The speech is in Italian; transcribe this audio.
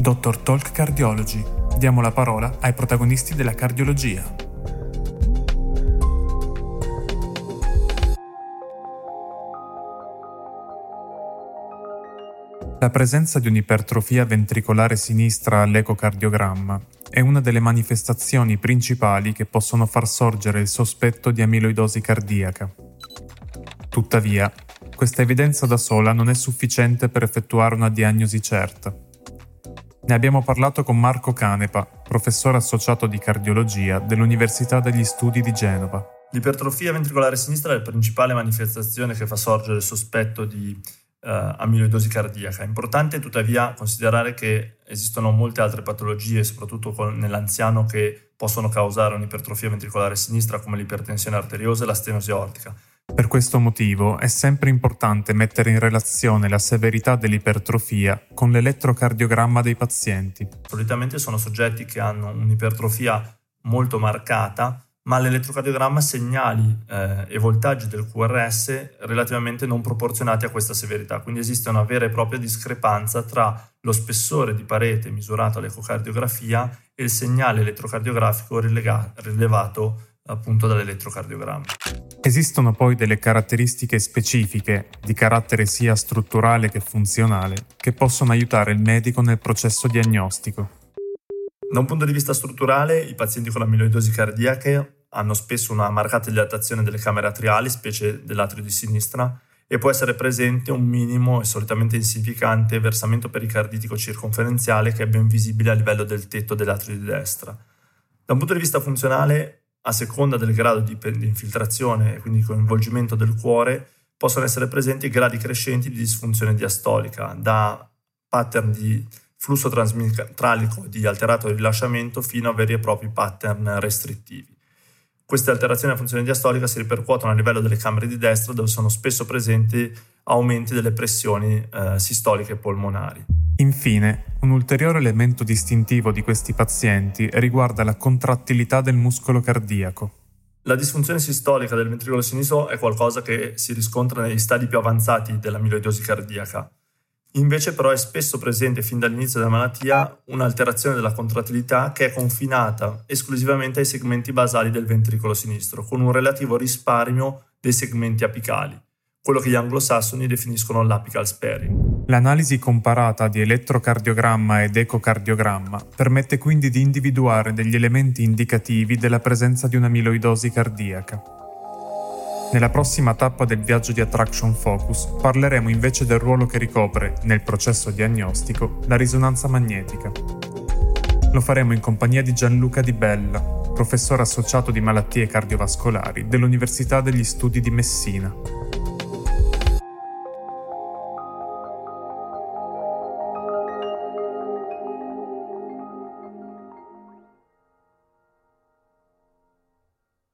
Dottor Talk Cardiology. Diamo la parola ai protagonisti della cardiologia. La presenza di un'ipertrofia ventricolare sinistra all'ecocardiogramma è una delle manifestazioni principali che possono far sorgere il sospetto di amiloidosi cardiaca. Tuttavia, questa evidenza da sola non è sufficiente per effettuare una diagnosi certa. Ne abbiamo parlato con Marco Canepa, professore associato di cardiologia dell'Università degli Studi di Genova. L'ipertrofia ventricolare sinistra è la principale manifestazione che fa sorgere il sospetto di eh, amiloidosi cardiaca. È importante tuttavia considerare che esistono molte altre patologie, soprattutto con, nell'anziano, che possono causare un'ipertrofia ventricolare sinistra come l'ipertensione arteriosa e la stenosi aortica. Per questo motivo è sempre importante mettere in relazione la severità dell'ipertrofia con l'elettrocardiogramma dei pazienti. Solitamente sono soggetti che hanno un'ipertrofia molto marcata, ma l'elettrocardiogramma segnali eh, e voltaggi del QRS relativamente non proporzionati a questa severità, quindi esiste una vera e propria discrepanza tra lo spessore di parete misurato all'ecocardiografia e il segnale elettrocardiografico rilega- rilevato appunto dall'elettrocardiogramma. Esistono poi delle caratteristiche specifiche, di carattere sia strutturale che funzionale, che possono aiutare il medico nel processo diagnostico. Da un punto di vista strutturale, i pazienti con amiloidosi cardiaca hanno spesso una marcata dilatazione delle camere atriali, specie dell'atrio di sinistra, e può essere presente un minimo e solitamente insignificante versamento pericarditico circonferenziale che è ben visibile a livello del tetto dell'atrio di destra. Da un punto di vista funzionale, a seconda del grado di infiltrazione e quindi coinvolgimento del cuore, possono essere presenti gradi crescenti di disfunzione diastolica, da pattern di flusso trasmitralico di alterato rilasciamento fino a veri e propri pattern restrittivi. Queste alterazioni della funzione diastolica si ripercuotono a livello delle camere di destra dove sono spesso presenti aumenti delle pressioni eh, sistoliche polmonari. Infine, un ulteriore elemento distintivo di questi pazienti riguarda la contrattilità del muscolo cardiaco. La disfunzione sistolica del ventricolo sinistro è qualcosa che si riscontra negli stadi più avanzati dell'amiloidosi cardiaca. Invece però è spesso presente fin dall'inizio della malattia un'alterazione della contrattilità che è confinata esclusivamente ai segmenti basali del ventricolo sinistro, con un relativo risparmio dei segmenti apicali, quello che gli anglosassoni definiscono l'apical sparing. L'analisi comparata di elettrocardiogramma ed ecocardiogramma permette quindi di individuare degli elementi indicativi della presenza di un'amiloidosi cardiaca. Nella prossima tappa del viaggio di Attraction Focus parleremo invece del ruolo che ricopre, nel processo diagnostico, la risonanza magnetica. Lo faremo in compagnia di Gianluca Di Bella, professore associato di malattie cardiovascolari dell'Università degli Studi di Messina.